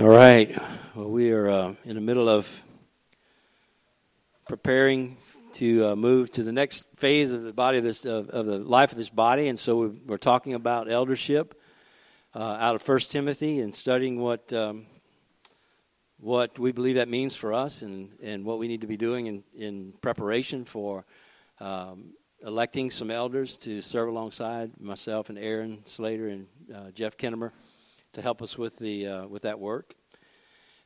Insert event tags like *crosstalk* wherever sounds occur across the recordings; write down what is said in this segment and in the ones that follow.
All right. Well, we are uh, in the middle of preparing to uh, move to the next phase of the body of this of, of the life of this body, and so we're, talking about eldership uh, out of First Timothy and studying what um, what we believe that means for us and, and what we need to be doing in, in preparation for um, electing some elders to serve alongside myself and Aaron Slater and uh, Jeff Kinnemer to help us with the uh, with that work.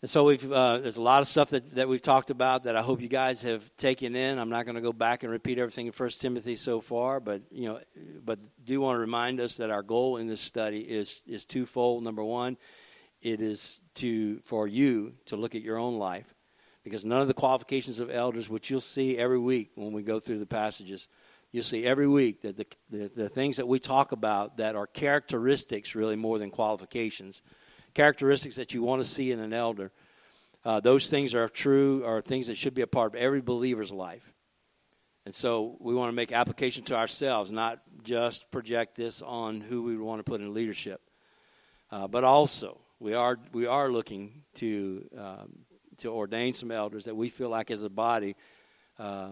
And so we've uh, there's a lot of stuff that, that we've talked about that I hope you guys have taken in. I'm not going to go back and repeat everything in First Timothy so far, but you know, but do want to remind us that our goal in this study is is twofold. Number one, it is to for you to look at your own life, because none of the qualifications of elders, which you'll see every week when we go through the passages, you'll see every week that the, the, the, things that we talk about that are characteristics really more than qualifications. Characteristics that you want to see in an elder uh, those things are true are things that should be a part of every believer's life. And so we want to make application to ourselves not just project this on who we want to put in leadership. Uh, but also we are we are looking to um, to ordain some elders that we feel like as a body uh,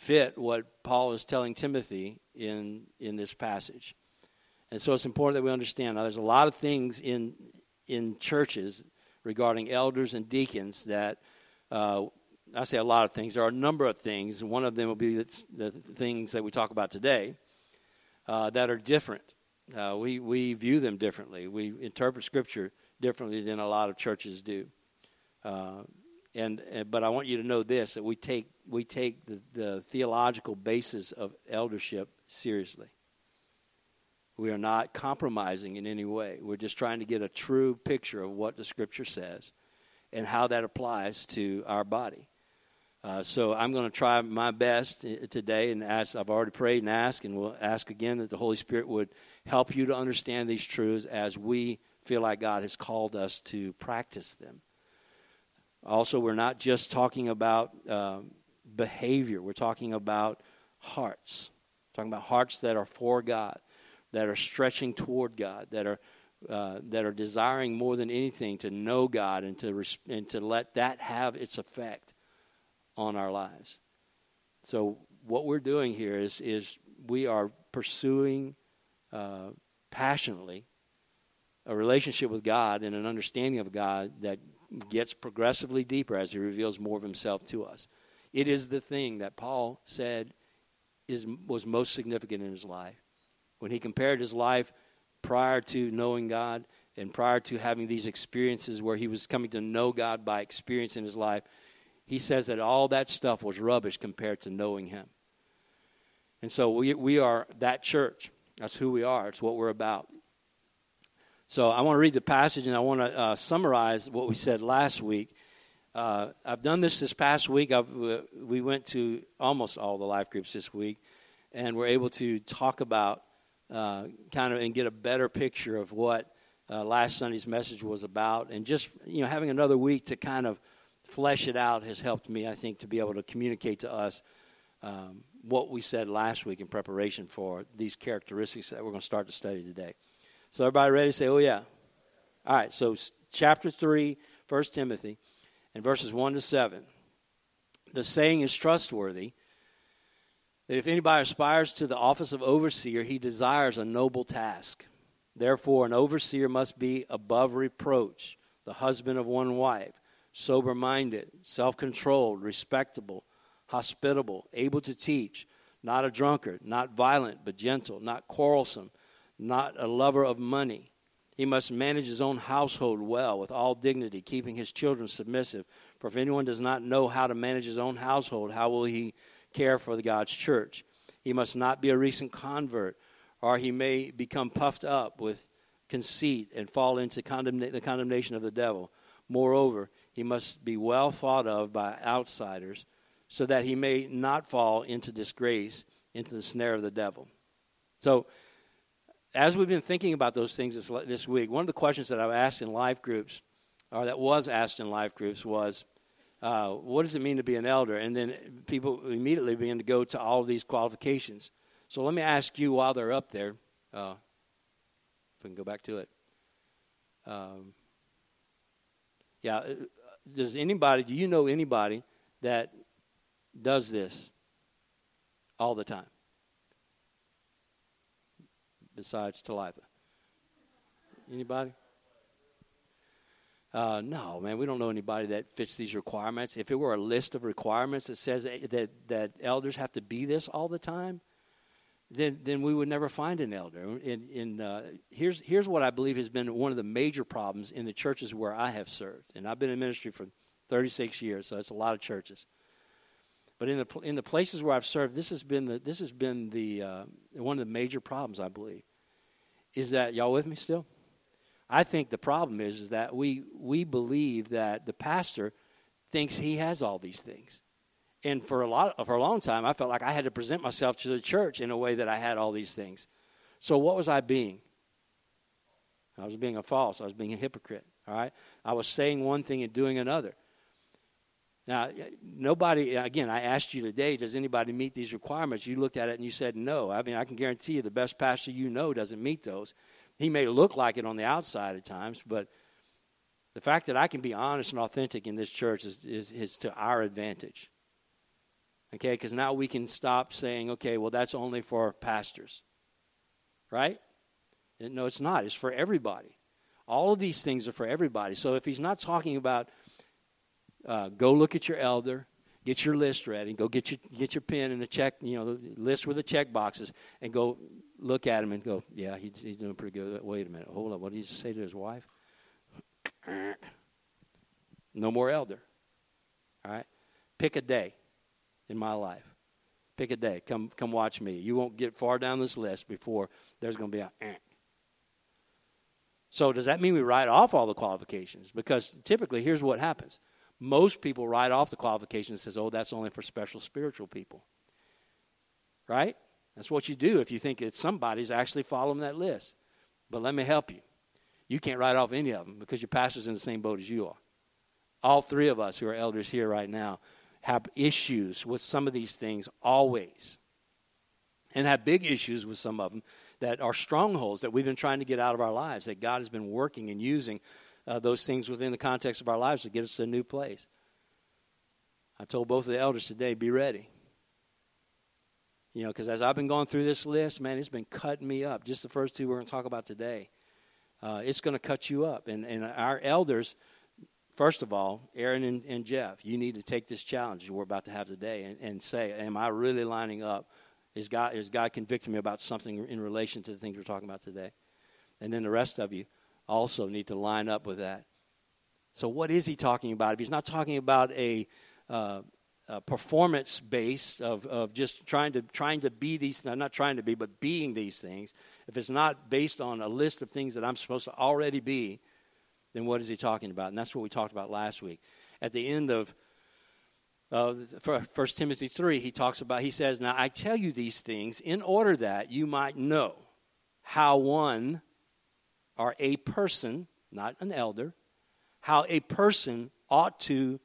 fit what Paul is telling Timothy in in this passage. And so it's important that we understand. Now, there's a lot of things in in churches regarding elders and deacons that uh, I say a lot of things. There are a number of things, one of them will be the, the things that we talk about today uh, that are different. Uh, we we view them differently. We interpret Scripture differently than a lot of churches do. Uh, and, and, but I want you to know this: that we take we take the, the theological basis of eldership seriously. We are not compromising in any way. We're just trying to get a true picture of what the Scripture says and how that applies to our body. Uh, so I'm going to try my best today and ask. I've already prayed and asked, and we'll ask again that the Holy Spirit would help you to understand these truths as we feel like God has called us to practice them. Also, we're not just talking about um, behavior, we're talking about hearts. We're talking about hearts that are for God, that are stretching toward God, that are uh, that are desiring more than anything to know God and to res- and to let that have its effect on our lives. So what we're doing here is is we are pursuing uh, passionately a relationship with God and an understanding of God that gets progressively deeper as he reveals more of himself to us. It is the thing that Paul said is, was most significant in his life. When he compared his life prior to knowing God and prior to having these experiences where he was coming to know God by experience in his life, he says that all that stuff was rubbish compared to knowing him. And so we, we are that church. That's who we are. It's what we're about. So I want to read the passage and I want to uh, summarize what we said last week. Uh, I've done this this past week. I've, uh, we went to almost all the life groups this week, and we're able to talk about uh, kind of and get a better picture of what uh, last Sunday's message was about. And just you know, having another week to kind of flesh it out has helped me, I think, to be able to communicate to us um, what we said last week in preparation for these characteristics that we're going to start to study today. So everybody ready to say, oh, yeah? All right, so chapter 3, 1 Timothy, and verses 1 to 7. The saying is trustworthy that if anybody aspires to the office of overseer, he desires a noble task. Therefore, an overseer must be above reproach, the husband of one wife, sober minded, self controlled, respectable, hospitable, able to teach, not a drunkard, not violent, but gentle, not quarrelsome not a lover of money. He must manage his own household well with all dignity, keeping his children submissive. For if anyone does not know how to manage his own household, how will he care for the God's church? He must not be a recent convert, or he may become puffed up with conceit and fall into condemna- the condemnation of the devil. Moreover, he must be well thought of by outsiders, so that he may not fall into disgrace, into the snare of the devil. So, as we've been thinking about those things this, this week, one of the questions that I've asked in life groups, or that was asked in life groups, was, uh, what does it mean to be an elder? And then people immediately begin to go to all of these qualifications. So let me ask you while they're up there, uh, if we can go back to it. Um, Yeah. uh, Does anybody, do you know anybody that does this all the time? Besides Talitha. Anybody? Uh, no, man, we don't know anybody that fits these requirements. If it were a list of requirements that says that, that elders have to be this all the time, then then we would never find an elder. In, in uh, here's here's what I believe has been one of the major problems in the churches where I have served, and I've been in ministry for 36 years, so that's a lot of churches. But in the in the places where I've served, this has been the this has been the uh, one of the major problems I believe. Is that y'all with me still? I think the problem is is that we we believe that the pastor thinks he has all these things. And for a lot for a long time I felt like I had to present myself to the church in a way that I had all these things. So what was I being? I was being a false. I was being a hypocrite. All right? I was saying one thing and doing another. Now, nobody, uh, again, I asked you today, does anybody meet these requirements? You looked at it and you said no. I mean, I can guarantee you the best pastor you know doesn't meet those. He may look like it on the outside at times, but the fact that I can be honest and authentic in this church is, is, is to our advantage. Okay, because now we can stop saying, okay, well, that's only for pastors. Right? No, it's not. It's for everybody. All of these things are for everybody. So if he's not talking about uh, go look at your elder, get your list ready, go get your get your pen and a check, you know, list with the check boxes, and go look at him and go, yeah, he's, he's doing pretty good. Wait a minute, hold up. What did he say to his wife? *clears throat* no more elder. All right, pick a day in my life. Pick a day. Come come watch me. You won't get far down this list before there's going to be a. Eh. So does that mean we write off all the qualifications? Because typically, here's what happens: most people write off the qualifications and says, "Oh, that's only for special spiritual people." Right? That's what you do if you think that somebody's actually following that list. But let me help you. You can't write off any of them because your pastor's in the same boat as you are. All three of us who are elders here right now have issues with some of these things always. And have big issues with some of them that are strongholds that we've been trying to get out of our lives, that God has been working and using uh, those things within the context of our lives to get us to a new place. I told both of the elders today, be ready. You know, because as I've been going through this list, man, it's been cutting me up. Just the first two we're going to talk about today. Uh, it's going to cut you up. And, and our elders, first of all, Aaron and, and, Jeff, you need to take this challenge we're about to have today and, and say, Am I really lining up? Is God, is God convicting me about something in relation to the things we're talking about today? And then the rest of you also need to line up with that. So, what is he talking about? If he's not talking about a, uh, uh, performance base of, of just trying to trying to be these not trying to be but being these things if it's not based on a list of things that i'm supposed to already be then what is he talking about and that's what we talked about last week at the end of uh, First Timothy 3, he talks about, he says, Now I tell you these things in order that you might know how one or a person, not an elder, how a person ought to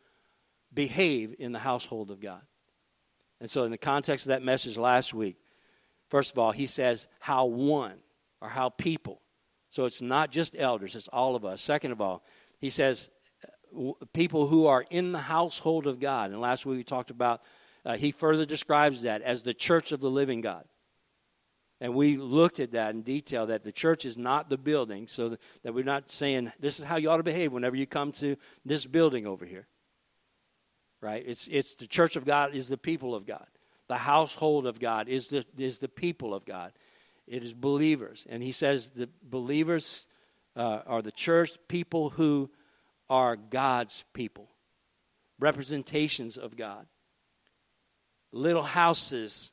behave in the household of God. And so, in the context of that message last week, first of all, he says how one or how people. So it's not just elders, it's all of us. Second of all, he says people who are in the household of God. And last week we talked about, uh, he further describes that as the church of the living God. And we looked at that in detail that the church is not the building, so that we're not saying this is how you ought to behave whenever you come to this building over here right? It's, it's the church of God is the people of God. The household of God is the, is the people of God. It is believers. And he says the believers uh, are the church, people who are God's people, representations of God. Little houses,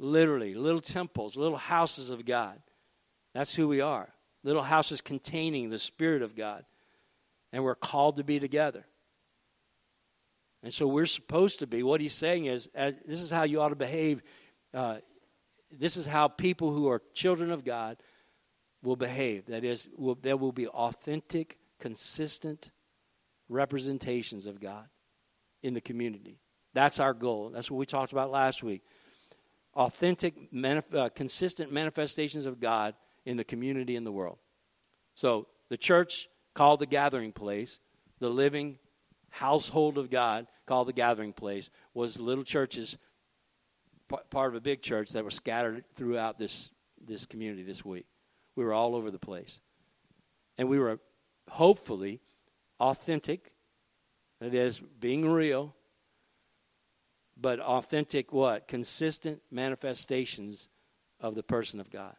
literally, little temples, little houses of God. That's who we are. Little houses containing the Spirit of God. And we're called to be together. And so we're supposed to be. What he's saying is, uh, this is how you ought to behave. Uh, this is how people who are children of God will behave. That is, will, there will be authentic, consistent representations of God in the community. That's our goal. That's what we talked about last week. Authentic, manif- uh, consistent manifestations of God in the community in the world. So, the church called the gathering place the living household of God called the gathering place was little churches, part of a big church that were scattered throughout this, this community this week. We were all over the place. And we were hopefully authentic, that is, being real, but authentic what? Consistent manifestations of the person of God.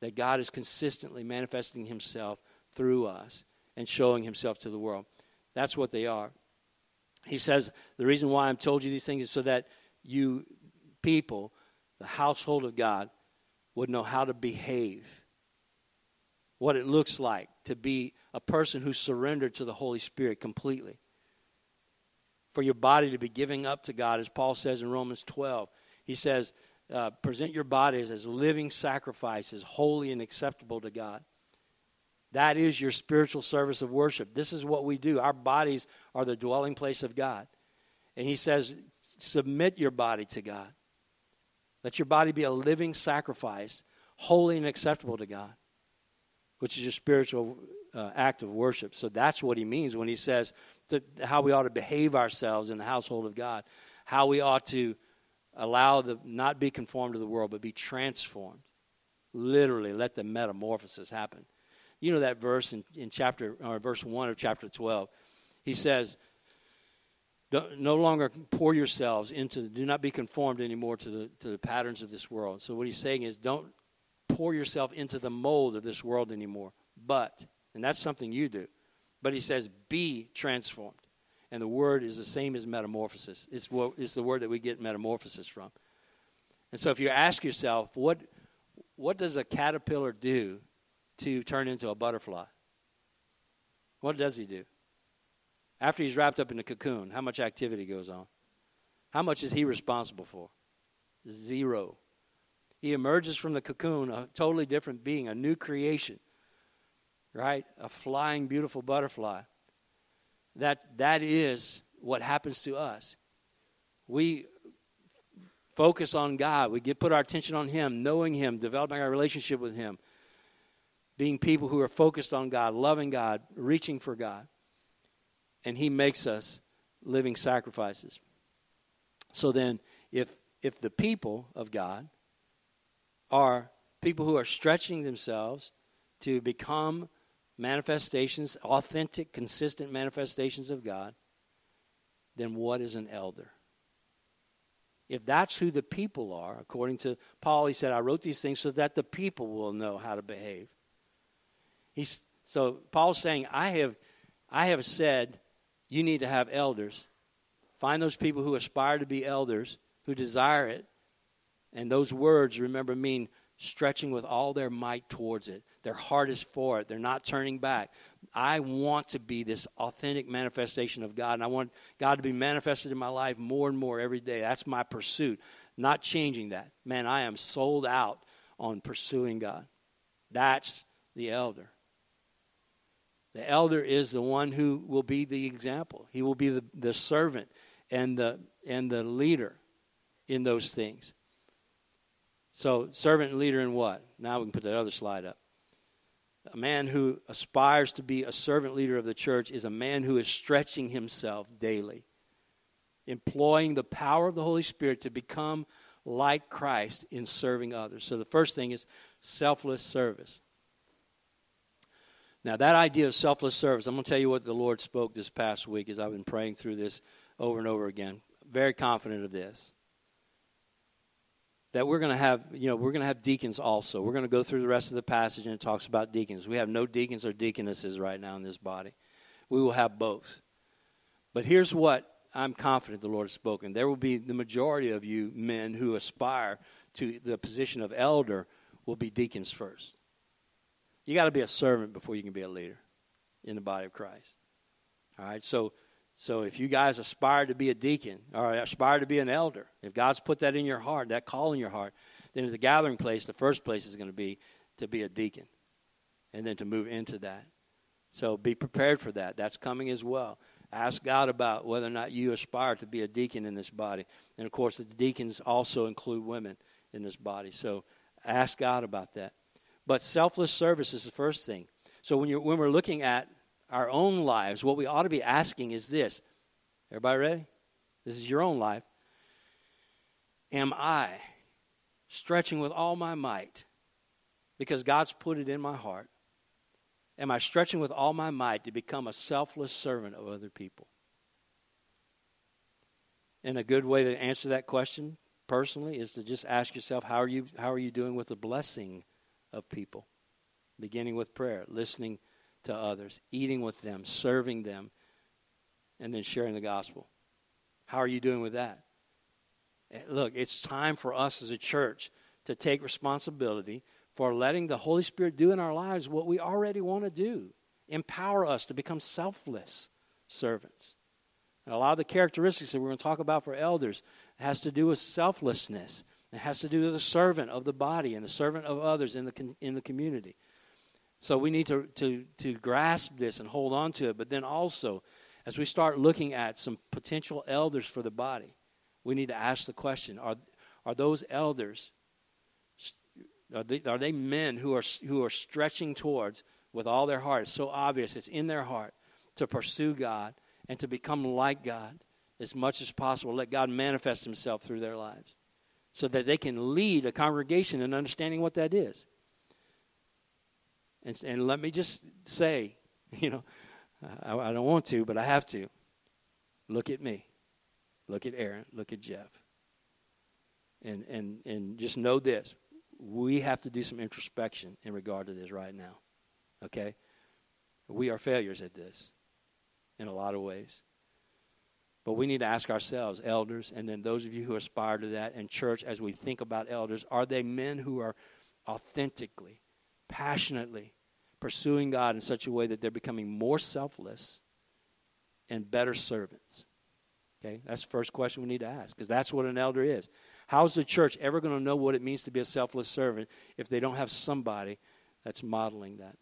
That God is consistently manifesting himself through us and showing himself to the world. That's what they are. He says, The reason why I'm told you these things is so that you people, the household of God, would know how to behave, what it looks like to be a person who's surrendered to the Holy Spirit completely. For your body to be giving up to God, as Paul says in Romans 12. He says, uh, present your bodies as living sacrifices, holy and acceptable to God. That is your spiritual service of worship. This is what we do. Our bodies are the dwelling place of God. And he says, submit your body to God. Let your body be a living sacrifice, holy and acceptable to God, which is your spiritual uh, act of worship. So that's what he means when he says to, how we ought to behave ourselves in the household of God, how we ought to allow the not be conformed to the world, but be transformed. Literally, let the metamorphosis happen. You know that verse in, in chapter or verse one of chapter twelve. He says, no longer pour yourselves into do not be conformed anymore to the to the patterns of this world so what he's saying is don't pour yourself into the mold of this world anymore but and that's something you do but he says be transformed and the word is the same as metamorphosis it's, what, it's the word that we get metamorphosis from and so if you ask yourself what what does a caterpillar do to turn into a butterfly what does he do after he's wrapped up in the cocoon, how much activity goes on? How much is he responsible for? Zero. He emerges from the cocoon a totally different being, a new creation, right? A flying, beautiful butterfly. That, that is what happens to us. We focus on God. We get, put our attention on Him, knowing Him, developing our relationship with Him, being people who are focused on God, loving God, reaching for God and he makes us living sacrifices. So then, if if the people of God are people who are stretching themselves to become manifestations, authentic, consistent manifestations of God, then what is an elder? If that's who the people are, according to Paul, he said, I wrote these things so that the people will know how to behave. He's, so Paul's saying, I have, I have said you need to have elders. Find those people who aspire to be elders, who desire it. And those words, remember, mean stretching with all their might towards it. Their heart is for it. They're not turning back. I want to be this authentic manifestation of God, and I want God to be manifested in my life more and more every day. That's my pursuit, not changing that. Man, I am sold out on pursuing God. That's the elder. The elder is the one who will be the example. He will be the, the servant and the and the leader in those things. So servant and leader in what? Now we can put that other slide up. A man who aspires to be a servant leader of the church is a man who is stretching himself daily, employing the power of the Holy Spirit to become like Christ in serving others. So the first thing is selfless service. Now, that idea of selfless service, I'm going to tell you what the Lord spoke this past week as I've been praying through this over and over again. Very confident of this. That we're going to have, you know, we're going to have deacons also. We're going to go through the rest of the passage and it talks about deacons. We have no deacons or deaconesses right now in this body. We will have both. But here's what I'm confident the Lord has spoken. There will be the majority of you men who aspire to the position of elder will be deacons first. You got to be a servant before you can be a leader in the body of Christ. All right, so so if you guys aspire to be a deacon or aspire to be an elder, if God's put that in your heart, that call in your heart, then the gathering place, the first place is going to be to be a deacon, and then to move into that. So be prepared for that. That's coming as well. Ask God about whether or not you aspire to be a deacon in this body, and of course, the deacons also include women in this body. So ask God about that. But selfless service is the first thing. So when, you're, when we're looking at our own lives, what we ought to be asking is this. Everybody ready? This is your own life. Am I stretching with all my might because God's put it in my heart? Am I stretching with all my might to become a selfless servant of other people? And a good way to answer that question personally is to just ask yourself how are you how are you doing with the blessing of people? Beginning with prayer, listening to others, eating with them, serving them, and then sharing the gospel. How are you doing with that? Eh, look, it's time for us as a church to take responsibility for letting the Holy Spirit do in our lives what we already want to do. Empower us to become selfless servants. And a lot of the characteristics that we're going to talk about for elders has to do with selflessness. It has to do with the servant of the body and the servant of others in the, in the community. So we need to, to, to grasp this and hold on to it. But then also, as we start looking at some potential elders for the body, we need to ask the question are, are those elders, are they, are they men who are, who are stretching towards with all their heart? It's so obvious, it's in their heart to pursue God and to become like God as much as possible. Let God manifest Himself through their lives so that they can lead a congregation in understanding what that is. And, and let me just say, *laughs* you know, I, I don't want to, but I have to. Look at me. Look at Aaron. Look at Jeff. And, and, and just know this we have to do some introspection in regard to this right now. Okay? We are failures at this in a lot of ways. But we need to ask ourselves, elders, and then those of you who aspire to that, and church, as we think about elders, are they men who are authentically passionately pursuing God in such a way that they're becoming more selfless and better servants? Okay, that's the first question we need to ask because that's what an elder is. How's the church ever going to know what it means to be a selfless servant if they don't have somebody that's modeling that?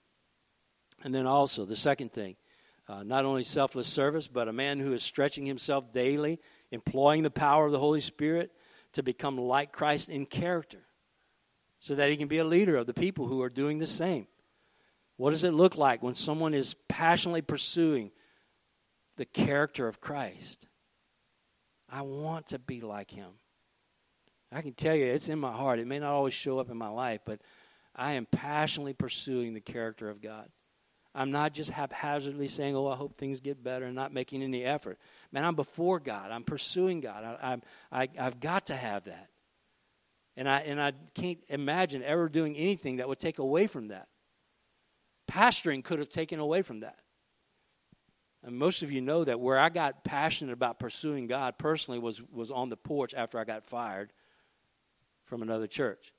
And then also, the second thing, uh, not only selfless service, but a man who is stretching himself daily, employing the power of the Holy Spirit to become like Christ in character so that he can be a leader of the people who are doing the same. What does it look like when someone is passionately pursuing the character of Christ? I want to be like him. I can tell you, it's in my heart. It may not always show up in my life, but I am passionately pursuing the character of God. I'm not just haphazardly saying, oh, I hope things get better and not making any effort. Man, I'm before God. I'm pursuing God. I, I, I, I've got to have that. And I, and I can't imagine ever doing anything that would take away from that. Pastoring could have taken away from that. And most of you know that where I got passionate about pursuing God personally was, was on the porch after I got fired from another church.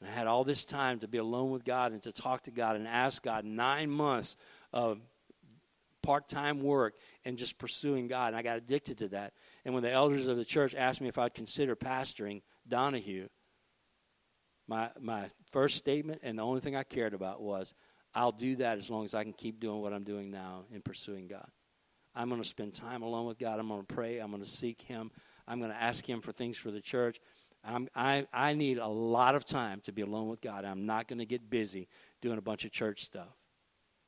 And I had all this time to be alone with God and to talk to God and ask God nine months of part time work and just pursuing God. And I got addicted to that. And when the elders of the church asked me if I'd consider pastoring, Donahue, my, my first statement and the only thing I cared about was I'll do that as long as I can keep doing what I'm doing now in pursuing God. I'm going to spend time alone with God. I'm going to pray. I'm going to seek Him. I'm going to ask Him for things for the church. I'm, I, I need a lot of time to be alone with God. I'm not going to get busy doing a bunch of church stuff.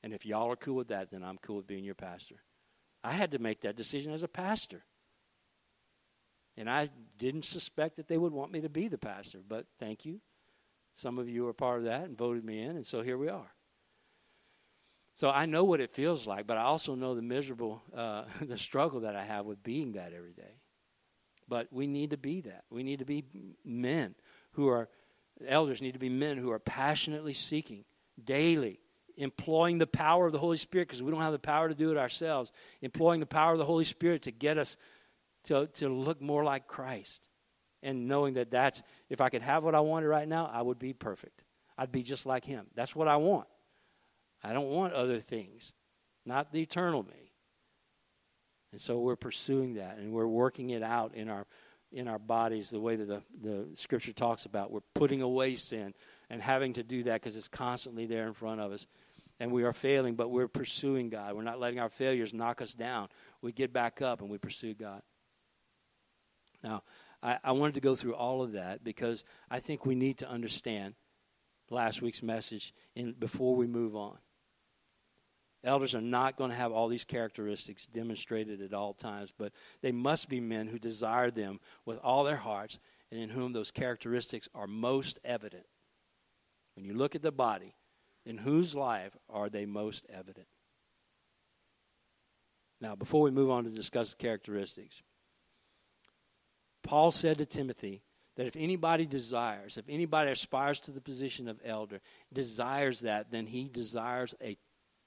And if y'all are cool with that, then I'm cool with being your pastor. I had to make that decision as a pastor. And I didn't suspect that they would want me to be the pastor, but thank you. Some of you are part of that and voted me in, and so here we are. So I know what it feels like, but I also know the miserable, uh, *laughs* the struggle that I have with being that every day. But we need to be that. We need to be men who are, elders need to be men who are passionately seeking daily, employing the power of the Holy Spirit because we don't have the power to do it ourselves, employing the power of the Holy Spirit to get us to, to look more like Christ. And knowing that that's, if I could have what I wanted right now, I would be perfect. I'd be just like Him. That's what I want. I don't want other things, not the eternal me. And so we're pursuing that and we're working it out in our in our bodies the way that the, the scripture talks about. We're putting away sin and having to do that because it's constantly there in front of us. And we are failing, but we're pursuing God. We're not letting our failures knock us down. We get back up and we pursue God. Now, I, I wanted to go through all of that because I think we need to understand last week's message in, before we move on. Elders are not going to have all these characteristics demonstrated at all times, but they must be men who desire them with all their hearts and in whom those characteristics are most evident. When you look at the body, in whose life are they most evident? Now, before we move on to discuss the characteristics, Paul said to Timothy that if anybody desires, if anybody aspires to the position of elder, desires that, then he desires a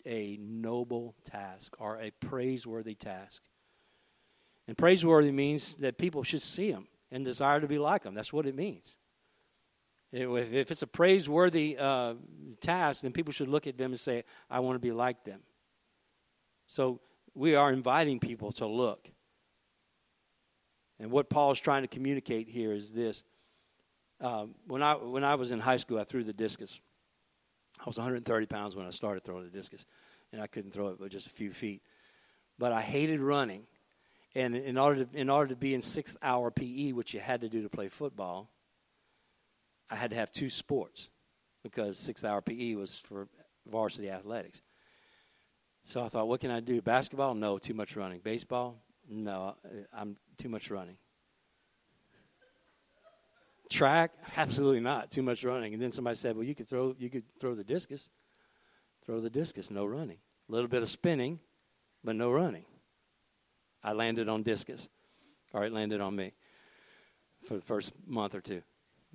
a noble task or a praiseworthy task. And praiseworthy means that people should see him and desire to be like him. That's what it means. If it's a praiseworthy uh, task, then people should look at them and say, I want to be like them. So we are inviting people to look. And what Paul is trying to communicate here is this. Um, when, I, when I was in high school, I threw the discus. I was 130 pounds when I started throwing the discus, and I couldn't throw it but just a few feet. But I hated running, and in order to, in order to be in sixth hour PE, which you had to do to play football, I had to have two sports because sixth hour PE was for varsity athletics. So I thought, what can I do? Basketball? No, too much running. Baseball? No, I'm too much running. Track? Absolutely not. Too much running. And then somebody said, "Well, you could throw you could throw the discus. Throw the discus, no running. A little bit of spinning, but no running." I landed on discus. All right, landed on me for the first month or two.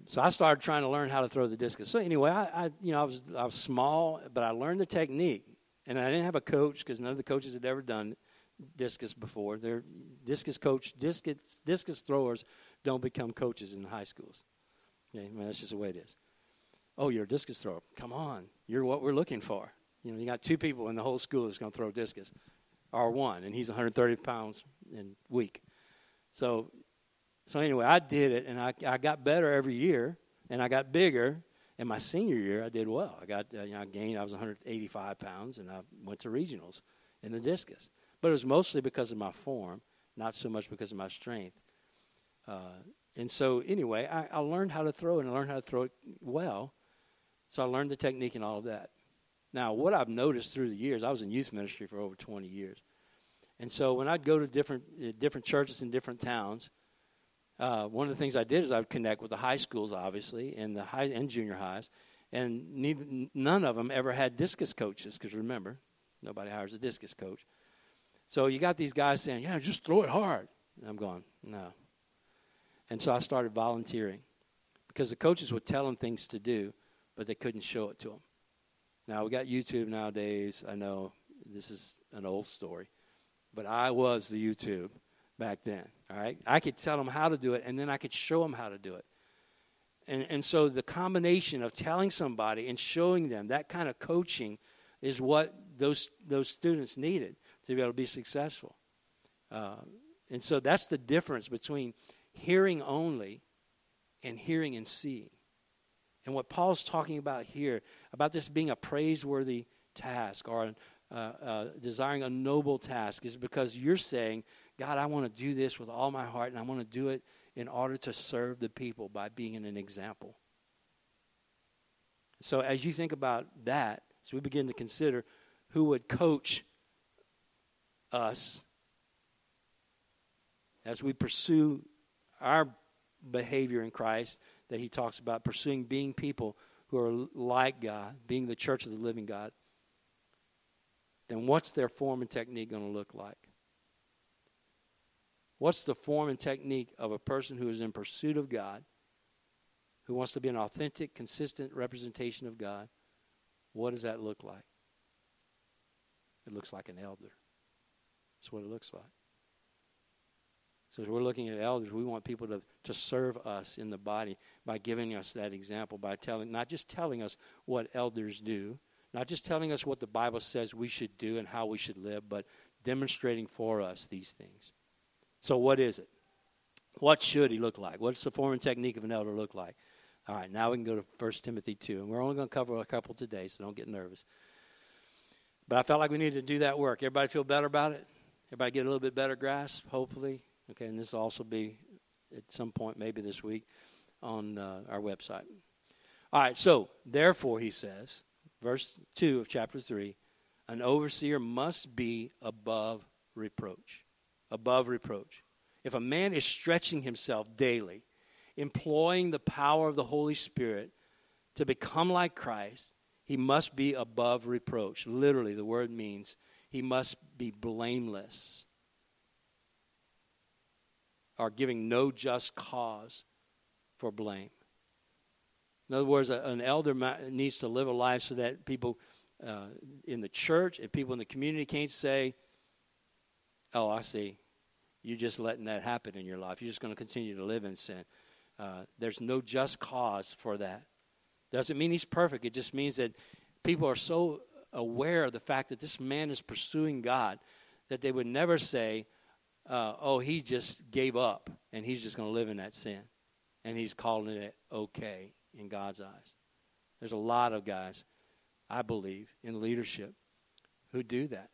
So I started trying to learn how to throw the discus. So anyway, I, I you know I was I was small, but I learned the technique, and I didn't have a coach because none of the coaches had ever done discus before. They're discus coach discus discus throwers don't become coaches in high schools. Okay, I mean, that's just the way it is. Oh, you're a discus thrower. Come on, you're what we're looking for. You know, you got two people in the whole school that's going to throw discus, or one, and he's 130 pounds and weak. So, so anyway, I did it, and I, I got better every year, and I got bigger. In my senior year, I did well. I got, uh, you know, I gained. I was 185 pounds, and I went to regionals in the discus. But it was mostly because of my form, not so much because of my strength. Uh, and so, anyway, I, I learned how to throw and I learned how to throw it well. So I learned the technique and all of that. Now, what I've noticed through the years, I was in youth ministry for over 20 years. And so when I'd go to different, uh, different churches in different towns, uh, one of the things I did is I would connect with the high schools, obviously, and the high and junior highs. And neither, none of them ever had discus coaches, because remember, nobody hires a discus coach. So you got these guys saying, yeah, just throw it hard. And I'm going, no. And so I started volunteering because the coaches would tell them things to do, but they couldn't show it to them. Now, we got YouTube nowadays. I know this is an old story, but I was the YouTube back then. All right? I could tell them how to do it, and then I could show them how to do it. And, and so the combination of telling somebody and showing them that kind of coaching is what those, those students needed to be able to be successful. Uh, and so that's the difference between hearing only and hearing and seeing. And what Paul's talking about here, about this being a praiseworthy task or uh, uh, desiring a noble task, is because you're saying, God, I want to do this with all my heart, and I want to do it in order to serve the people by being an example. So, as you think about that, as we begin to consider who would coach us as we pursue our behavior in Christ that he talks about pursuing being people who are like God, being the church of the living God, then what's their form and technique going to look like? What's the form and technique of a person who is in pursuit of God, who wants to be an authentic, consistent representation of God? What does that look like? It looks like an elder. That's what it looks like. So as we're looking at elders, we want people to, to serve us in the body by giving us that example, by telling not just telling us what elders do, not just telling us what the Bible says we should do and how we should live, but demonstrating for us these things. So what is it? What should he look like? What's the form and technique of an elder look like? All right, now we can go to 1 Timothy 2. And we're only going to cover a couple today, so don't get nervous. But I felt like we needed to do that work. Everybody feel better about it? Everybody get a little bit better grasp, hopefully? Okay, and this will also be at some point, maybe this week, on uh, our website. All right, so therefore, he says, verse 2 of chapter 3, an overseer must be above reproach. Above reproach. If a man is stretching himself daily, employing the power of the Holy Spirit to become like Christ, he must be above reproach. Literally, the word means he must be blameless or giving no just cause for blame. In other words, an elder needs to live a life so that people uh, in the church and people in the community can't say, Oh, I see. You're just letting that happen in your life. You're just going to continue to live in sin. Uh, there's no just cause for that. Doesn't mean he's perfect. It just means that people are so aware of the fact that this man is pursuing God that they would never say, uh, oh, he just gave up and he's just going to live in that sin. And he's calling it okay in God's eyes. There's a lot of guys, I believe, in leadership who do that.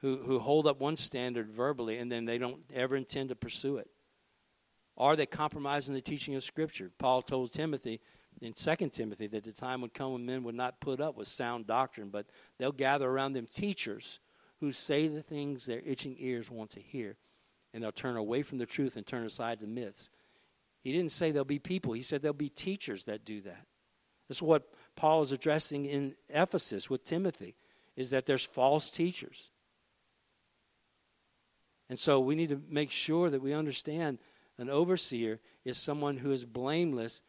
Who, who hold up one standard verbally and then they don't ever intend to pursue it. Or they compromise in the teaching of Scripture. Paul told Timothy in 2 Timothy that the time would come when men would not put up with sound doctrine, but they'll gather around them teachers who say the things their itching ears want to hear, and they'll turn away from the truth and turn aside to myths. He didn't say there'll be people, he said there'll be teachers that do that. That's what Paul is addressing in Ephesus with Timothy, is that there's false teachers. And so we need to make sure that we understand an overseer is someone who is blameless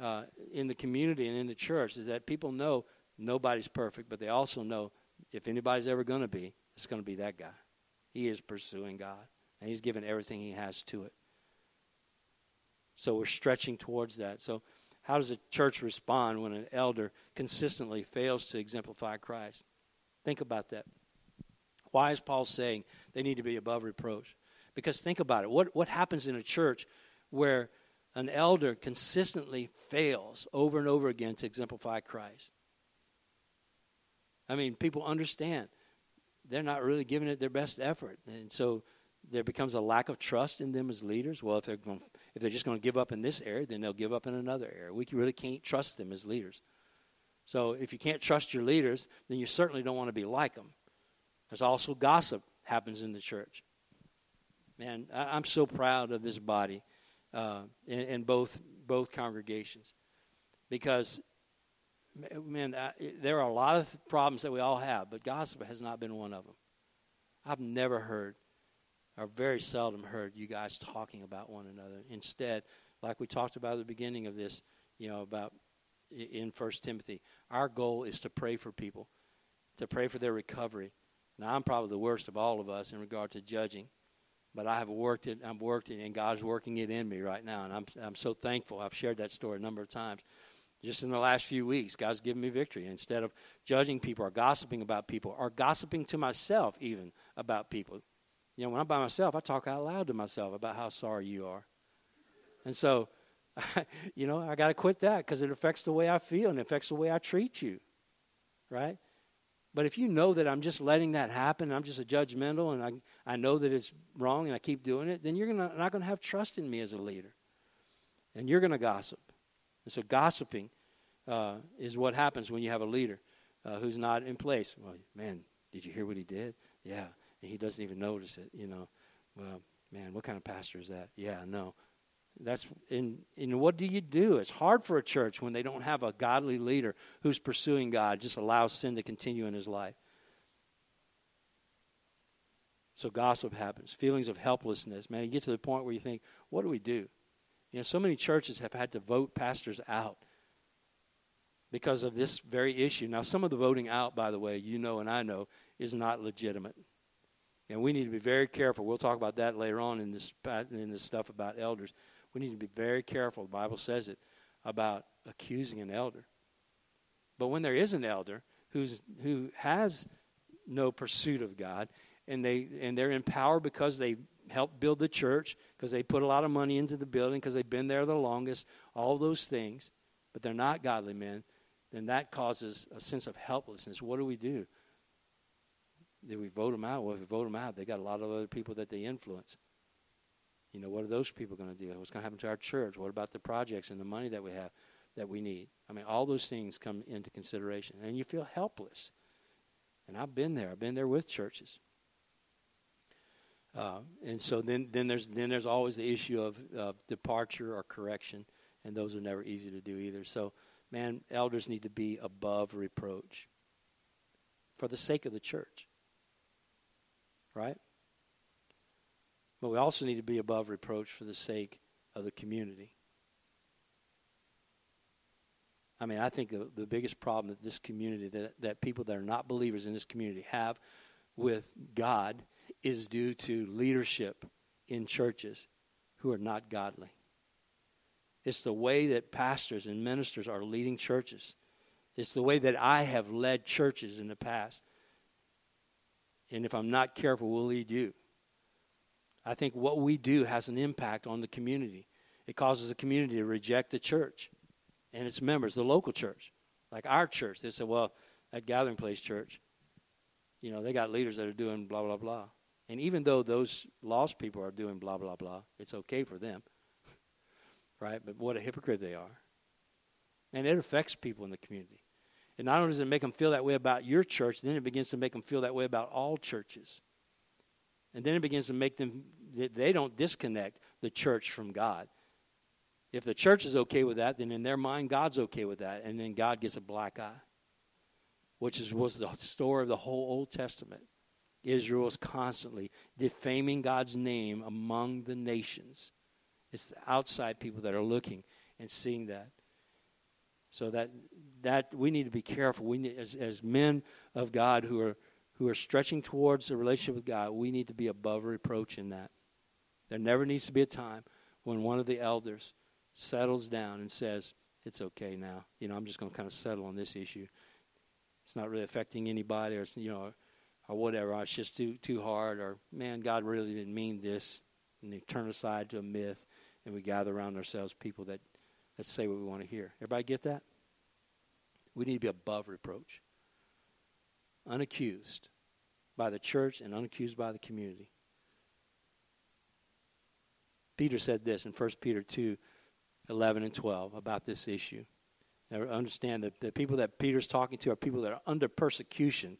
uh, in the community and in the church, is that people know nobody's perfect, but they also know if anybody's ever going to be, it's going to be that guy. He is pursuing God, and he's given everything he has to it. So we're stretching towards that. So, how does a church respond when an elder consistently fails to exemplify Christ? Think about that. Why is Paul saying they need to be above reproach? Because think about it. What, what happens in a church where an elder consistently fails over and over again to exemplify Christ? I mean, people understand they're not really giving it their best effort, and so there becomes a lack of trust in them as leaders. Well, if they're going, if they're just going to give up in this area, then they'll give up in another area. We really can't trust them as leaders. So if you can't trust your leaders, then you certainly don't want to be like them. There's also gossip happens in the church. Man, I'm so proud of this body uh, in, in both both congregations because man, I, there are a lot of problems that we all have, but gossip has not been one of them. I've never heard, or very seldom heard, you guys talking about one another. Instead, like we talked about at the beginning of this, you know, about in First Timothy, our goal is to pray for people, to pray for their recovery. Now, I'm probably the worst of all of us in regard to judging, but I have worked it. I'm worked it, and God's working it in me right now, and I'm I'm so thankful. I've shared that story a number of times just in the last few weeks, God's given me victory. Instead of judging people or gossiping about people or gossiping to myself even about people. You know, when I'm by myself, I talk out loud to myself about how sorry you are. And so, *laughs* you know, I got to quit that because it affects the way I feel and it affects the way I treat you. Right? But if you know that I'm just letting that happen, I'm just a judgmental and I, I know that it's wrong and I keep doing it, then you're gonna, not going to have trust in me as a leader. And you're going to gossip. And so gossiping uh, is what happens when you have a leader uh, who's not in place. Well, man, did you hear what he did? Yeah. And he doesn't even notice it, you know. Well, man, what kind of pastor is that? Yeah, no. That's in in what do you do? It's hard for a church when they don't have a godly leader who's pursuing God, just allows sin to continue in his life. So gossip happens, feelings of helplessness. Man, you get to the point where you think, what do we do? You know, so many churches have had to vote pastors out because of this very issue. Now, some of the voting out, by the way, you know and I know, is not legitimate. And we need to be very careful. We'll talk about that later on in this, in this stuff about elders. We need to be very careful, the Bible says it, about accusing an elder. But when there is an elder who's, who has no pursuit of God, and, they, and they're in power because they helped build the church because they put a lot of money into the building because they've been there the longest, all those things, but they're not godly men, then that causes a sense of helplessness. What do we do? Do we vote them out? Well, if we vote them out, they got a lot of other people that they influence. You know, what are those people going to do? What's going to happen to our church? What about the projects and the money that we have that we need? I mean, all those things come into consideration. And you feel helpless. And I've been there. I've been there with churches. Uh, and so then, then there's then there's always the issue of, of departure or correction, and those are never easy to do either. So, man, elders need to be above reproach for the sake of the church, right? But we also need to be above reproach for the sake of the community. I mean, I think the, the biggest problem that this community, that, that people that are not believers in this community have with God is due to leadership in churches who are not godly. It's the way that pastors and ministers are leading churches. It's the way that I have led churches in the past. And if I'm not careful, we'll lead you. I think what we do has an impact on the community. It causes the community to reject the church and its members, the local church, like our church. They say, well, that Gathering Place Church, you know, they got leaders that are doing blah, blah, blah. And even though those lost people are doing blah, blah, blah, it's okay for them. *laughs* right? But what a hypocrite they are. And it affects people in the community. And not only does it make them feel that way about your church, then it begins to make them feel that way about all churches. And then it begins to make them, they don't disconnect the church from God. If the church is okay with that, then in their mind, God's okay with that. And then God gets a black eye, which is, was the story of the whole Old Testament. Israel was constantly defaming God's name among the nations. It's the outside people that are looking and seeing that. So that that we need to be careful. We need, as as men of God who are who are stretching towards a relationship with God, we need to be above reproach in that. There never needs to be a time when one of the elders settles down and says, It's okay now. You know, I'm just going to kind of settle on this issue. It's not really affecting anybody, or, you know, or whatever. It's just too, too hard, or, man, God really didn't mean this. And they turn aside to a myth, and we gather around ourselves people that, that say what we want to hear. Everybody get that? We need to be above reproach, unaccused by the church and unaccused by the community. Peter said this in 1 Peter 2 11 and 12 about this issue. Now, understand that the people that Peter's talking to are people that are under persecution.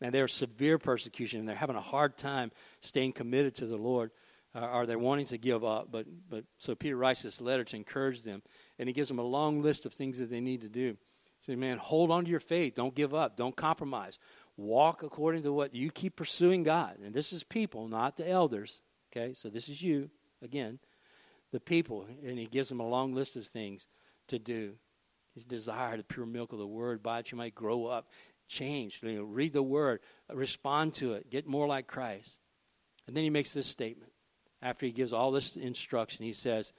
Now, they're severe persecution, and they're having a hard time staying committed to the Lord. Uh, are they wanting to give up? But, but so Peter writes this letter to encourage them, and he gives them a long list of things that they need to do. Say, man, hold on to your faith. Don't give up. Don't compromise. Walk according to what you keep pursuing God. And this is people, not the elders. Okay, so this is you again the people, and he gives them a long list of things to do. His desire, the pure milk of the word, by it you might grow up, change. You know, read the word, respond to it, get more like Christ. And then he makes this statement. After he gives all this instruction, he says,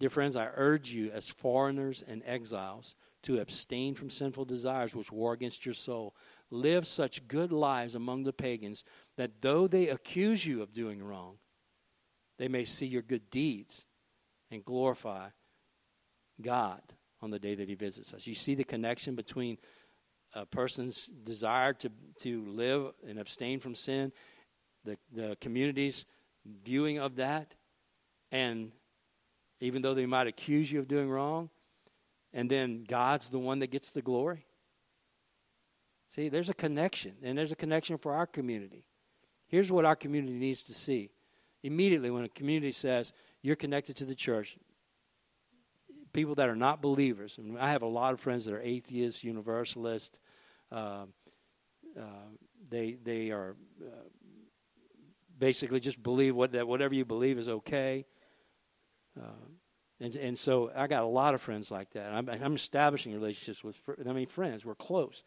Dear friends, I urge you as foreigners and exiles to abstain from sinful desires which war against your soul. Live such good lives among the pagans that though they accuse you of doing wrong, they may see your good deeds and glorify God on the day that He visits us. You see the connection between a person's desire to, to live and abstain from sin, the, the community's viewing of that, and even though they might accuse you of doing wrong, and then God's the one that gets the glory. See, there's a connection, and there's a connection for our community. Here's what our community needs to see Immediately, when a community says you're connected to the church, people that are not believers, and I have a lot of friends that are atheists, universalists, uh, uh, they they are uh, basically just believe what that whatever you believe is okay. Uh, and and so I got a lot of friends like that. I'm, I'm establishing relationships with I mean friends. We're close,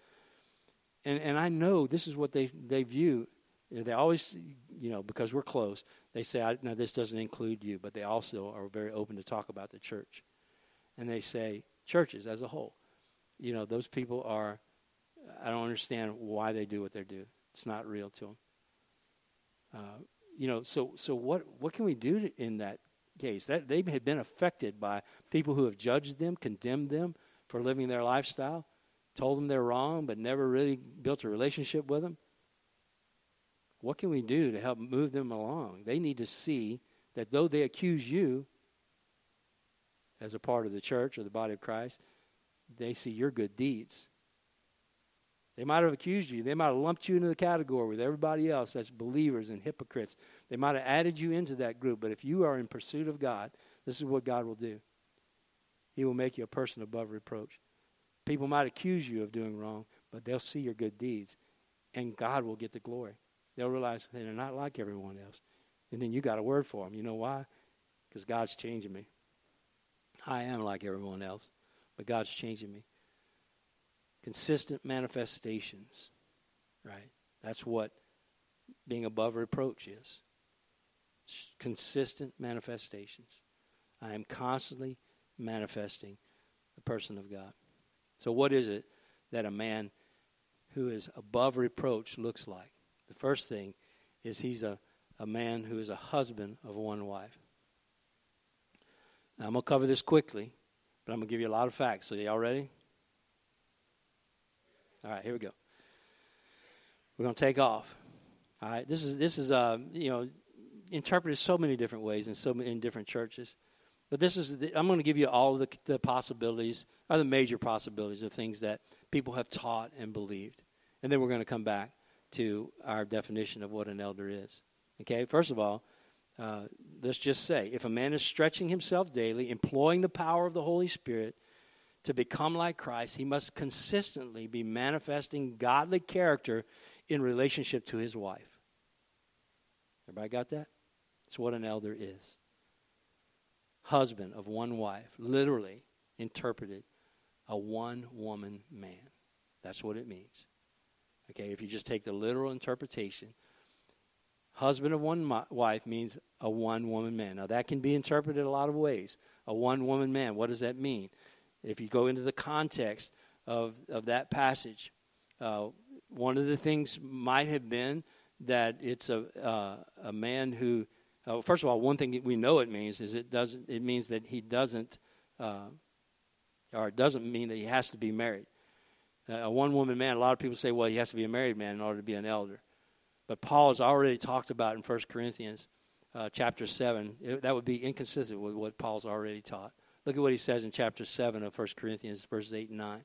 and and I know this is what they they view they always, you know, because we're close, they say, "No, this doesn't include you," but they also are very open to talk about the church, and they say churches as a whole. You know, those people are. I don't understand why they do what they do. It's not real to them. Uh, you know, so so what what can we do to, in that case? That they had been affected by people who have judged them, condemned them for living their lifestyle, told them they're wrong, but never really built a relationship with them. What can we do to help move them along? They need to see that though they accuse you as a part of the church or the body of Christ, they see your good deeds. They might have accused you. They might have lumped you into the category with everybody else that's believers and hypocrites. They might have added you into that group. But if you are in pursuit of God, this is what God will do He will make you a person above reproach. People might accuse you of doing wrong, but they'll see your good deeds, and God will get the glory. They'll realize they're not like everyone else. And then you got a word for them. You know why? Because God's changing me. I am like everyone else, but God's changing me. Consistent manifestations, right? That's what being above reproach is. Consistent manifestations. I am constantly manifesting the person of God. So, what is it that a man who is above reproach looks like? The first thing is he's a, a man who is a husband of one wife. Now, I'm going to cover this quickly, but I'm going to give you a lot of facts. So, y'all ready? All right, here we go. We're going to take off. All right, this is this is uh, you know interpreted so many different ways in so many in different churches. But this is, the, I'm going to give you all the, the possibilities, or the major possibilities of things that people have taught and believed. And then we're going to come back to our definition of what an elder is. Okay, first of all, uh, let's just say if a man is stretching himself daily, employing the power of the Holy Spirit to become like Christ, he must consistently be manifesting godly character in relationship to his wife. Everybody got that? It's what an elder is husband of one wife, literally interpreted a one woman man. That's what it means. Okay, if you just take the literal interpretation, husband of one wife means a one woman man. Now, that can be interpreted a lot of ways. A one woman man, what does that mean? If you go into the context of, of that passage, uh, one of the things might have been that it's a, uh, a man who uh, first of all, one thing we know it means is it doesn't. It means that he doesn't, uh, or it doesn't mean that he has to be married. Uh, a one-woman man. A lot of people say, well, he has to be a married man in order to be an elder. But Paul has already talked about in 1 Corinthians uh, chapter seven. It, that would be inconsistent with what Paul's already taught. Look at what he says in chapter seven of 1 Corinthians, verses eight and nine.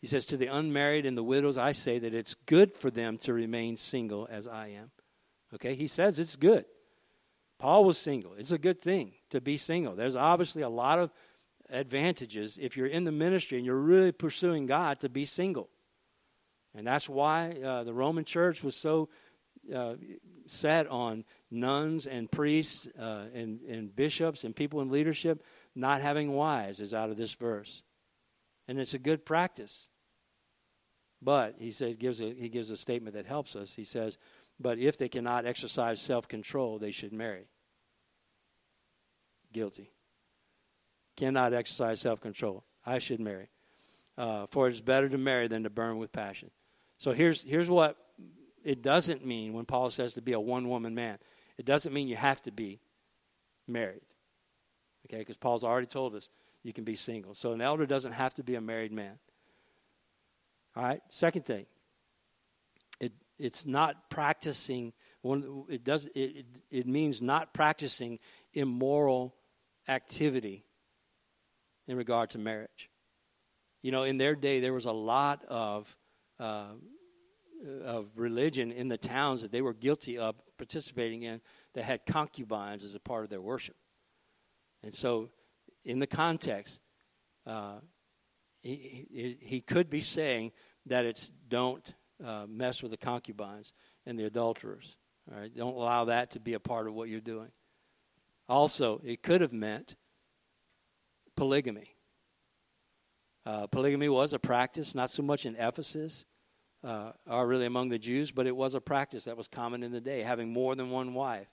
He says, "To the unmarried and the widows, I say that it's good for them to remain single, as I am." Okay, he says it's good. Paul was single. It's a good thing to be single. There's obviously a lot of advantages if you're in the ministry and you're really pursuing God to be single. And that's why uh, the Roman church was so uh, set on nuns and priests uh, and, and bishops and people in leadership not having wives, is out of this verse. And it's a good practice. But he says gives a, he gives a statement that helps us. He says, but if they cannot exercise self control, they should marry. Guilty. Cannot exercise self control. I should marry. Uh, for it's better to marry than to burn with passion. So here's, here's what it doesn't mean when Paul says to be a one woman man. It doesn't mean you have to be married. Okay, because Paul's already told us you can be single. So an elder doesn't have to be a married man. All right, second thing it, it's not practicing one it does it, it, it means not practicing immoral activity in regard to marriage you know in their day there was a lot of uh, of religion in the towns that they were guilty of participating in that had concubines as a part of their worship and so in the context uh, he, he, he could be saying that it's don't uh, mess with the concubines and the adulterers. All right, don't allow that to be a part of what you're doing. Also, it could have meant polygamy. Uh, polygamy was a practice, not so much in Ephesus uh, or really among the Jews, but it was a practice that was common in the day, having more than one wife.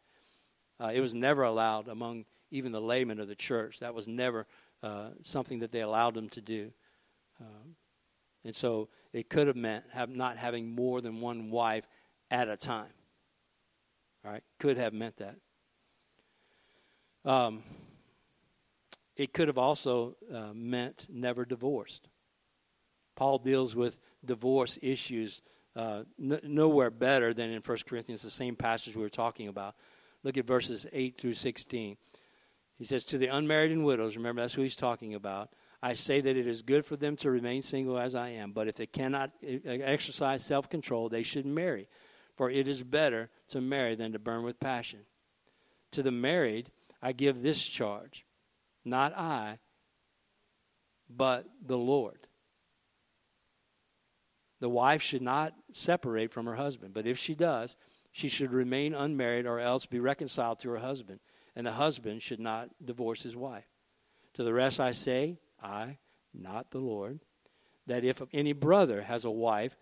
Uh, it was never allowed among even the laymen of the church. That was never uh, something that they allowed them to do. Um, and so it could have meant have not having more than one wife at a time. All right, could have meant that. Um, it could have also uh, meant never divorced. Paul deals with divorce issues uh, n- nowhere better than in 1 Corinthians, the same passage we were talking about. Look at verses 8 through 16. He says, To the unmarried and widows, remember that's who he's talking about, I say that it is good for them to remain single as I am, but if they cannot exercise self control, they should marry. For it is better to marry than to burn with passion. To the married, I give this charge not I, but the Lord. The wife should not separate from her husband, but if she does, she should remain unmarried or else be reconciled to her husband, and the husband should not divorce his wife. To the rest I say, I, not the Lord, that if any brother has a wife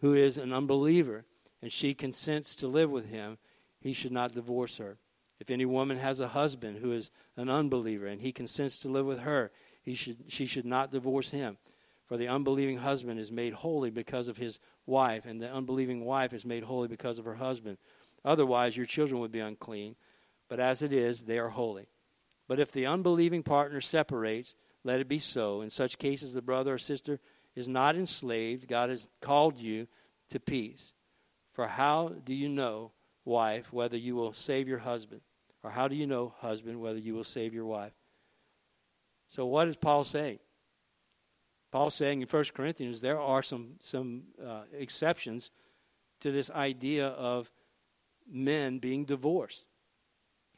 who is an unbeliever and she consents to live with him, he should not divorce her. If any woman has a husband who is an unbeliever and he consents to live with her, he should, she should not divorce him. For the unbelieving husband is made holy because of his wife, and the unbelieving wife is made holy because of her husband. Otherwise, your children would be unclean, but as it is, they are holy. But if the unbelieving partner separates, let it be so. In such cases, the brother or sister is not enslaved. God has called you to peace. For how do you know, wife, whether you will save your husband? Or how do you know, husband, whether you will save your wife? So, what is Paul saying? Paul's saying in 1 Corinthians there are some, some uh, exceptions to this idea of men being divorced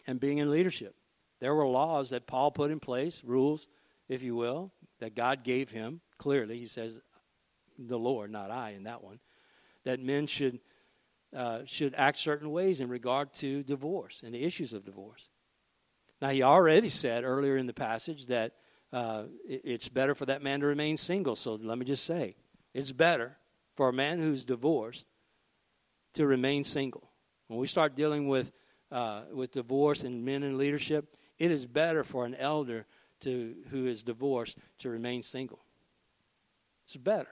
and being in leadership. There were laws that Paul put in place, rules if you will, that God gave him. Clearly, he says, the Lord, not I, in that one, that men should uh, should act certain ways in regard to divorce and the issues of divorce. Now, he already said earlier in the passage that uh, it, it's better for that man to remain single. So let me just say, it's better for a man who's divorced to remain single. When we start dealing with uh, with divorce and men in leadership, it is better for an elder to who is divorced to remain single. It's better.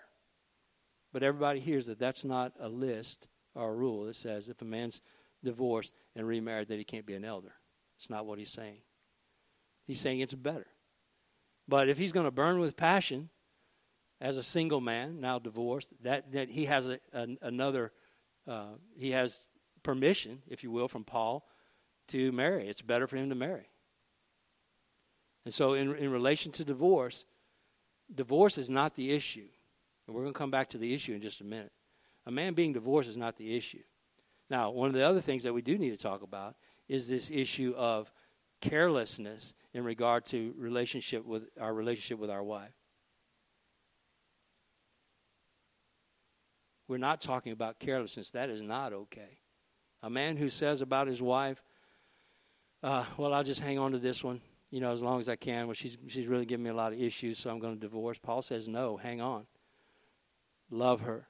But everybody hears that that's not a list a rule that says if a man's divorced and remarried that he can't be an elder. It's not what he's saying. He's saying it's better. But if he's going to burn with passion as a single man, now divorced, that, that he has a, a another, uh, he has permission, if you will, from Paul to marry. It's better for him to marry. And so, in, in relation to divorce, divorce is not the issue. And we're going to come back to the issue in just a minute. A man being divorced is not the issue. Now, one of the other things that we do need to talk about is this issue of carelessness in regard to relationship with our relationship with our wife. We're not talking about carelessness. That is not okay. A man who says about his wife, uh, well, I'll just hang on to this one you know, as long as I can. Well, she's she's really giving me a lot of issues, so I'm going to divorce. Paul says, no, hang on. Love her,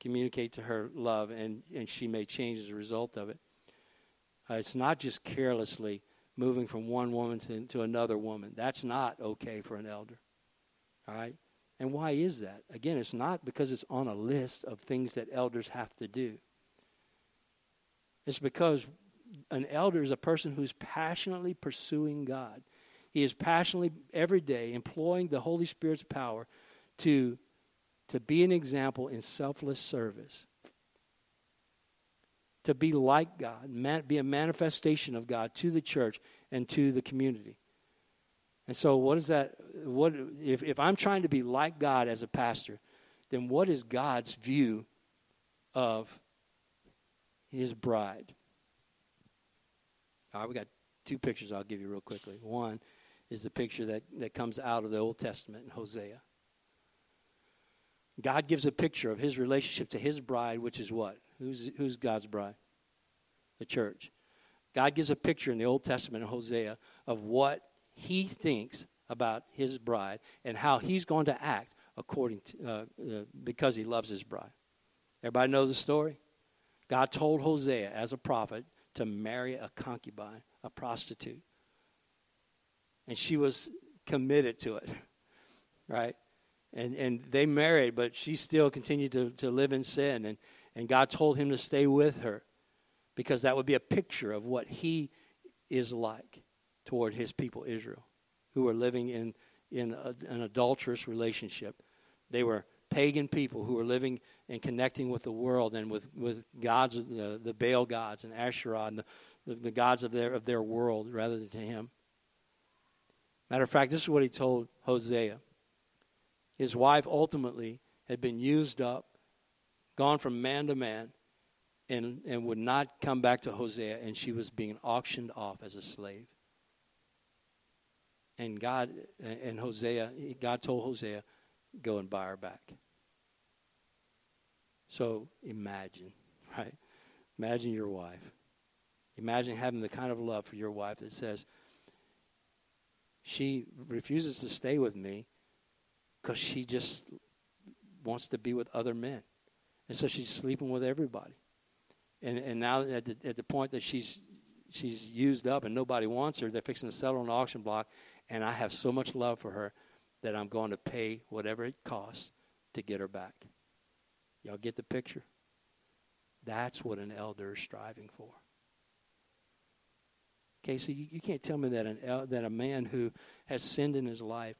communicate to her love, and and she may change as a result of it. Uh, it's not just carelessly moving from one woman to, to another woman. That's not okay for an elder. All right. And why is that? Again, it's not because it's on a list of things that elders have to do. It's because an elder is a person who's passionately pursuing God. He is passionately every day employing the Holy Spirit's power to, to be an example in selfless service. To be like God, be a manifestation of God to the church and to the community. And so, what is that? What if, if I'm trying to be like God as a pastor, then what is God's view of his bride? All right, we got two pictures I'll give you real quickly. One is the picture that, that comes out of the Old Testament in Hosea. God gives a picture of his relationship to his bride, which is what? Who's, who's God's bride? The church. God gives a picture in the Old Testament in Hosea of what he thinks about his bride and how he's going to act according to, uh, uh, because he loves his bride. Everybody know the story? God told Hosea as a prophet to marry a concubine, a prostitute and she was committed to it, *laughs* right? And and they married, but she still continued to, to live in sin, and and God told him to stay with her, because that would be a picture of what He is like toward His people Israel, who were living in in a, an adulterous relationship. They were pagan people who were living and connecting with the world and with, with gods, the, the Baal gods and Asherah and the, the, the gods of their, of their world rather than to him. Matter of fact, this is what he told Hosea. His wife ultimately had been used up, gone from man to man, and, and would not come back to Hosea, and she was being auctioned off as a slave. And God and Hosea, God told Hosea, go and buy her back. So imagine, *laughs* right? Imagine your wife. Imagine having the kind of love for your wife that says, she refuses to stay with me because she just wants to be with other men. And so she's sleeping with everybody. And, and now at the, at the point that she's, she's used up and nobody wants her, they're fixing to sell her on the auction block. And I have so much love for her that I'm going to pay whatever it costs to get her back. Y'all get the picture? That's what an elder is striving for. Okay, so you, you can't tell me that an that a man who has sinned in his life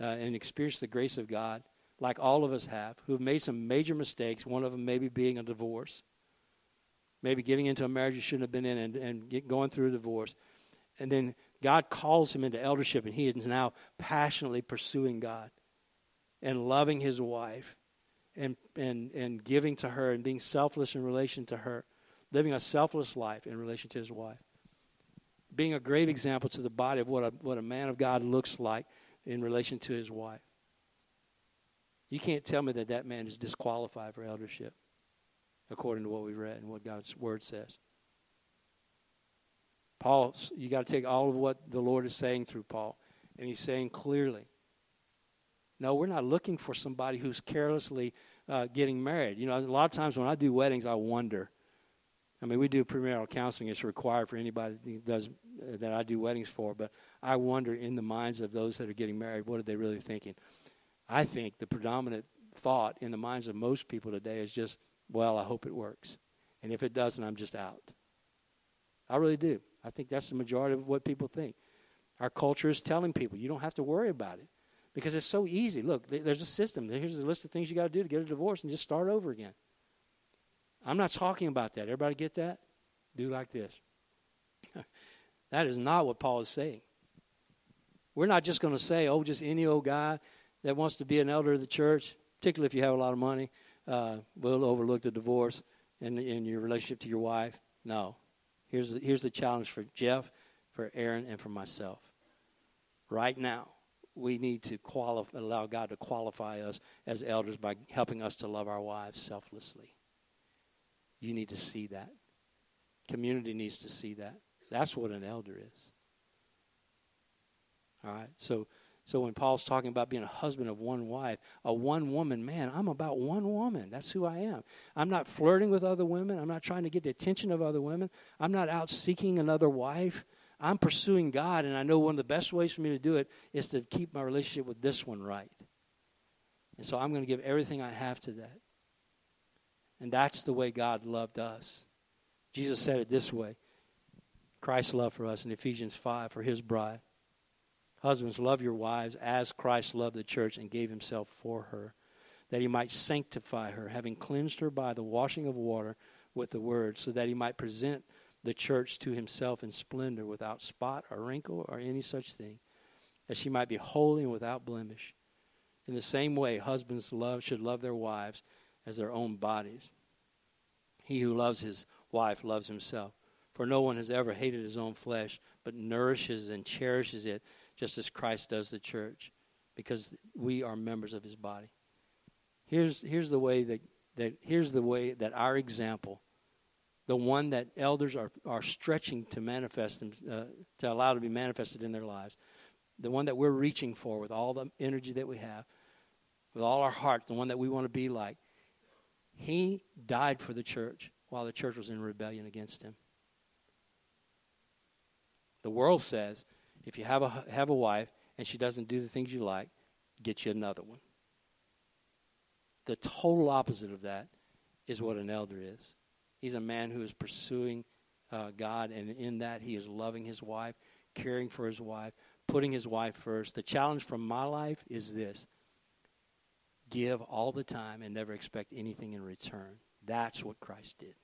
uh, and experienced the grace of God, like all of us have, who have made some major mistakes. One of them maybe being a divorce, maybe getting into a marriage you shouldn't have been in, and, and going through a divorce, and then God calls him into eldership, and he is now passionately pursuing God and loving his wife and, and, and giving to her and being selfless in relation to her, living a selfless life in relation to his wife. Being a great example to the body of what a, what a man of God looks like in relation to his wife. You can't tell me that that man is disqualified for eldership, according to what we've read and what God's word says. Paul, you got to take all of what the Lord is saying through Paul, and he's saying clearly. No, we're not looking for somebody who's carelessly uh, getting married. You know, a lot of times when I do weddings, I wonder. I mean, we do premarital counseling; it's required for anybody that does uh, that I do weddings for. But I wonder, in the minds of those that are getting married, what are they really thinking? I think the predominant thought in the minds of most people today is just, "Well, I hope it works, and if it doesn't, I'm just out." I really do. I think that's the majority of what people think. Our culture is telling people you don't have to worry about it because it's so easy. Look, there's a system. Here's a list of things you got to do to get a divorce and just start over again. I'm not talking about that. Everybody get that? Do like this. *laughs* that is not what Paul is saying. We're not just going to say, oh, just any old guy that wants to be an elder of the church, particularly if you have a lot of money, uh, will overlook the divorce in, in your relationship to your wife. No. Here's the, here's the challenge for Jeff, for Aaron, and for myself. Right now, we need to qualify, allow God to qualify us as elders by helping us to love our wives selflessly. You need to see that. Community needs to see that. That's what an elder is. All right. So so when Paul's talking about being a husband of one wife, a one woman man, I'm about one woman. That's who I am. I'm not flirting with other women. I'm not trying to get the attention of other women. I'm not out seeking another wife. I'm pursuing God, and I know one of the best ways for me to do it is to keep my relationship with this one right. And so I'm going to give everything I have to that. And that's the way God loved us. Jesus said it this way Christ's love for us in Ephesians 5 for his bride. Husbands, love your wives as Christ loved the church and gave himself for her, that he might sanctify her, having cleansed her by the washing of water with the word, so that he might present the church to himself in splendor, without spot or wrinkle or any such thing, that she might be holy and without blemish. In the same way, husbands love should love their wives as their own bodies. He who loves his wife loves himself. For no one has ever hated his own flesh, but nourishes and cherishes it just as Christ does the church, because we are members of his body. Here's, here's the way that, that here's the way that our example, the one that elders are, are stretching to manifest them, uh, to allow to be manifested in their lives, the one that we're reaching for with all the energy that we have, with all our heart, the one that we want to be like. He died for the church while the church was in rebellion against him. The world says if you have a, have a wife and she doesn't do the things you like, get you another one. The total opposite of that is what an elder is. He's a man who is pursuing uh, God, and in that, he is loving his wife, caring for his wife, putting his wife first. The challenge from my life is this give all the time and never expect anything in return. That's what Christ did.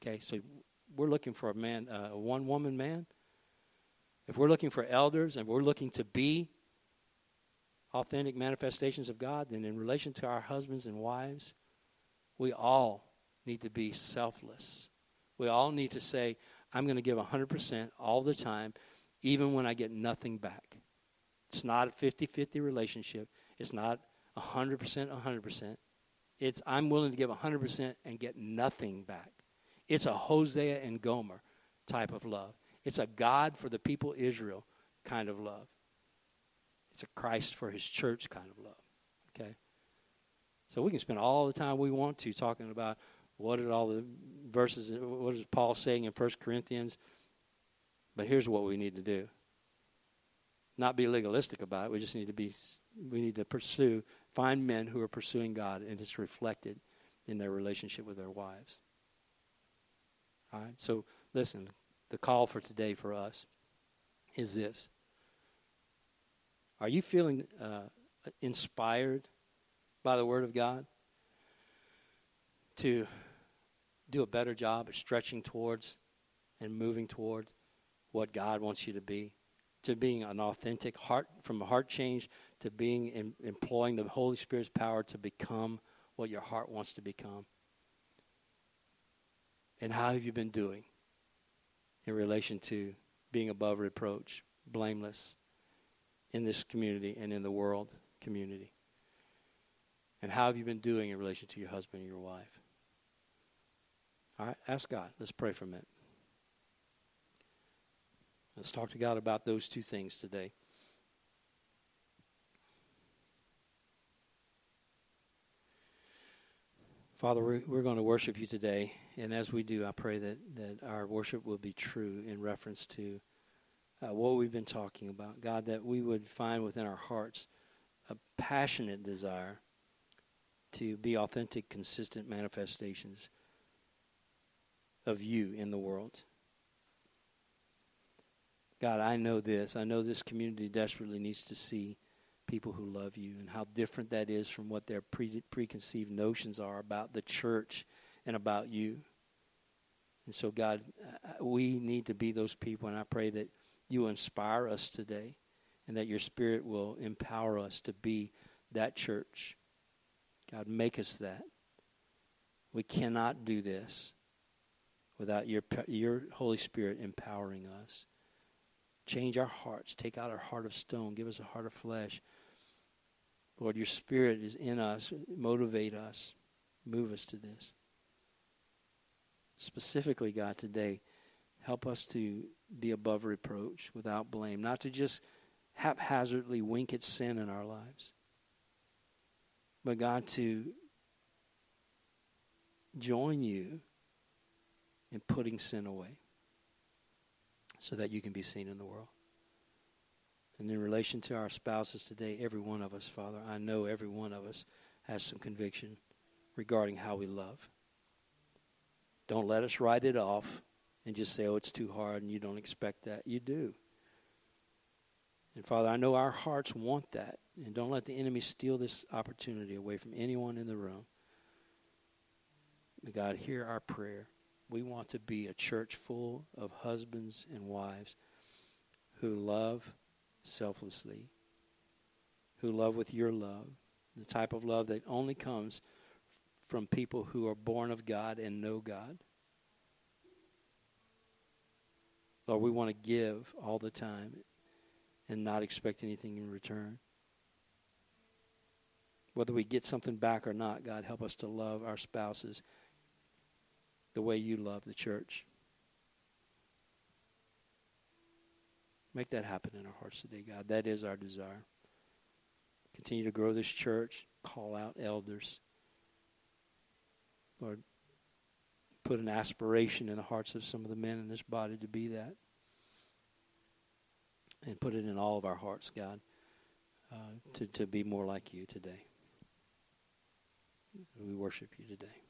Okay, so we're looking for a man, uh, a one woman man if we're looking for elders and we're looking to be authentic manifestations of God, then in relation to our husbands and wives, we all need to be selfless. We all need to say, I'm going to give 100% all the time, even when I get nothing back. It's not a 50 50 relationship. It's not 100% 100%. It's I'm willing to give 100% and get nothing back. It's a Hosea and Gomer type of love. It's a God for the people Israel kind of love. It's a Christ for his church kind of love. Okay? So we can spend all the time we want to talking about what are all the verses, what is Paul saying in 1 Corinthians. But here's what we need to do not be legalistic about it. We just need to be, we need to pursue, find men who are pursuing God, and it's reflected in their relationship with their wives. All right? So listen, the call for today for us is this Are you feeling uh, inspired by the Word of God to do a better job of stretching towards and moving towards what God wants you to be? To being an authentic heart, from a heart change to being in, employing the Holy Spirit's power to become what your heart wants to become. And how have you been doing in relation to being above reproach, blameless in this community and in the world community? And how have you been doing in relation to your husband and your wife? All right, ask God. Let's pray for a minute. Let's talk to God about those two things today. Father, we're, going to worship you today, and as we do, I pray that, that our worship will be true in reference to uh, what we've been talking about. God, that we would find within our hearts a passionate desire to be authentic, consistent manifestations of you in the world. God, I know this. I know this community desperately needs to see people who love you and how different that is from what their pre- preconceived notions are about the church and about you. And so, God, we need to be those people, and I pray that you inspire us today and that your Spirit will empower us to be that church. God, make us that. We cannot do this without your, your Holy Spirit empowering us. Change our hearts. Take out our heart of stone. Give us a heart of flesh. Lord, your Spirit is in us. Motivate us. Move us to this. Specifically, God, today, help us to be above reproach, without blame, not to just haphazardly wink at sin in our lives, but God, to join you in putting sin away so that you can be seen in the world. And in relation to our spouses today, every one of us, Father, I know every one of us has some conviction regarding how we love. Don't let us write it off and just say, oh, it's too hard and you don't expect that. You do. And Father, I know our hearts want that. And don't let the enemy steal this opportunity away from anyone in the room. May God hear our prayer. We want to be a church full of husbands and wives who love selflessly, who love with your love, the type of love that only comes from people who are born of God and know God. Lord, we want to give all the time and not expect anything in return. Whether we get something back or not, God, help us to love our spouses the way you love the church. Make that happen in our hearts today, God. That is our desire. Continue to grow this church, call out elders. Lord, put an aspiration in the hearts of some of the men in this body to be that. And put it in all of our hearts, God, uh, to, to be more like you today. We worship you today.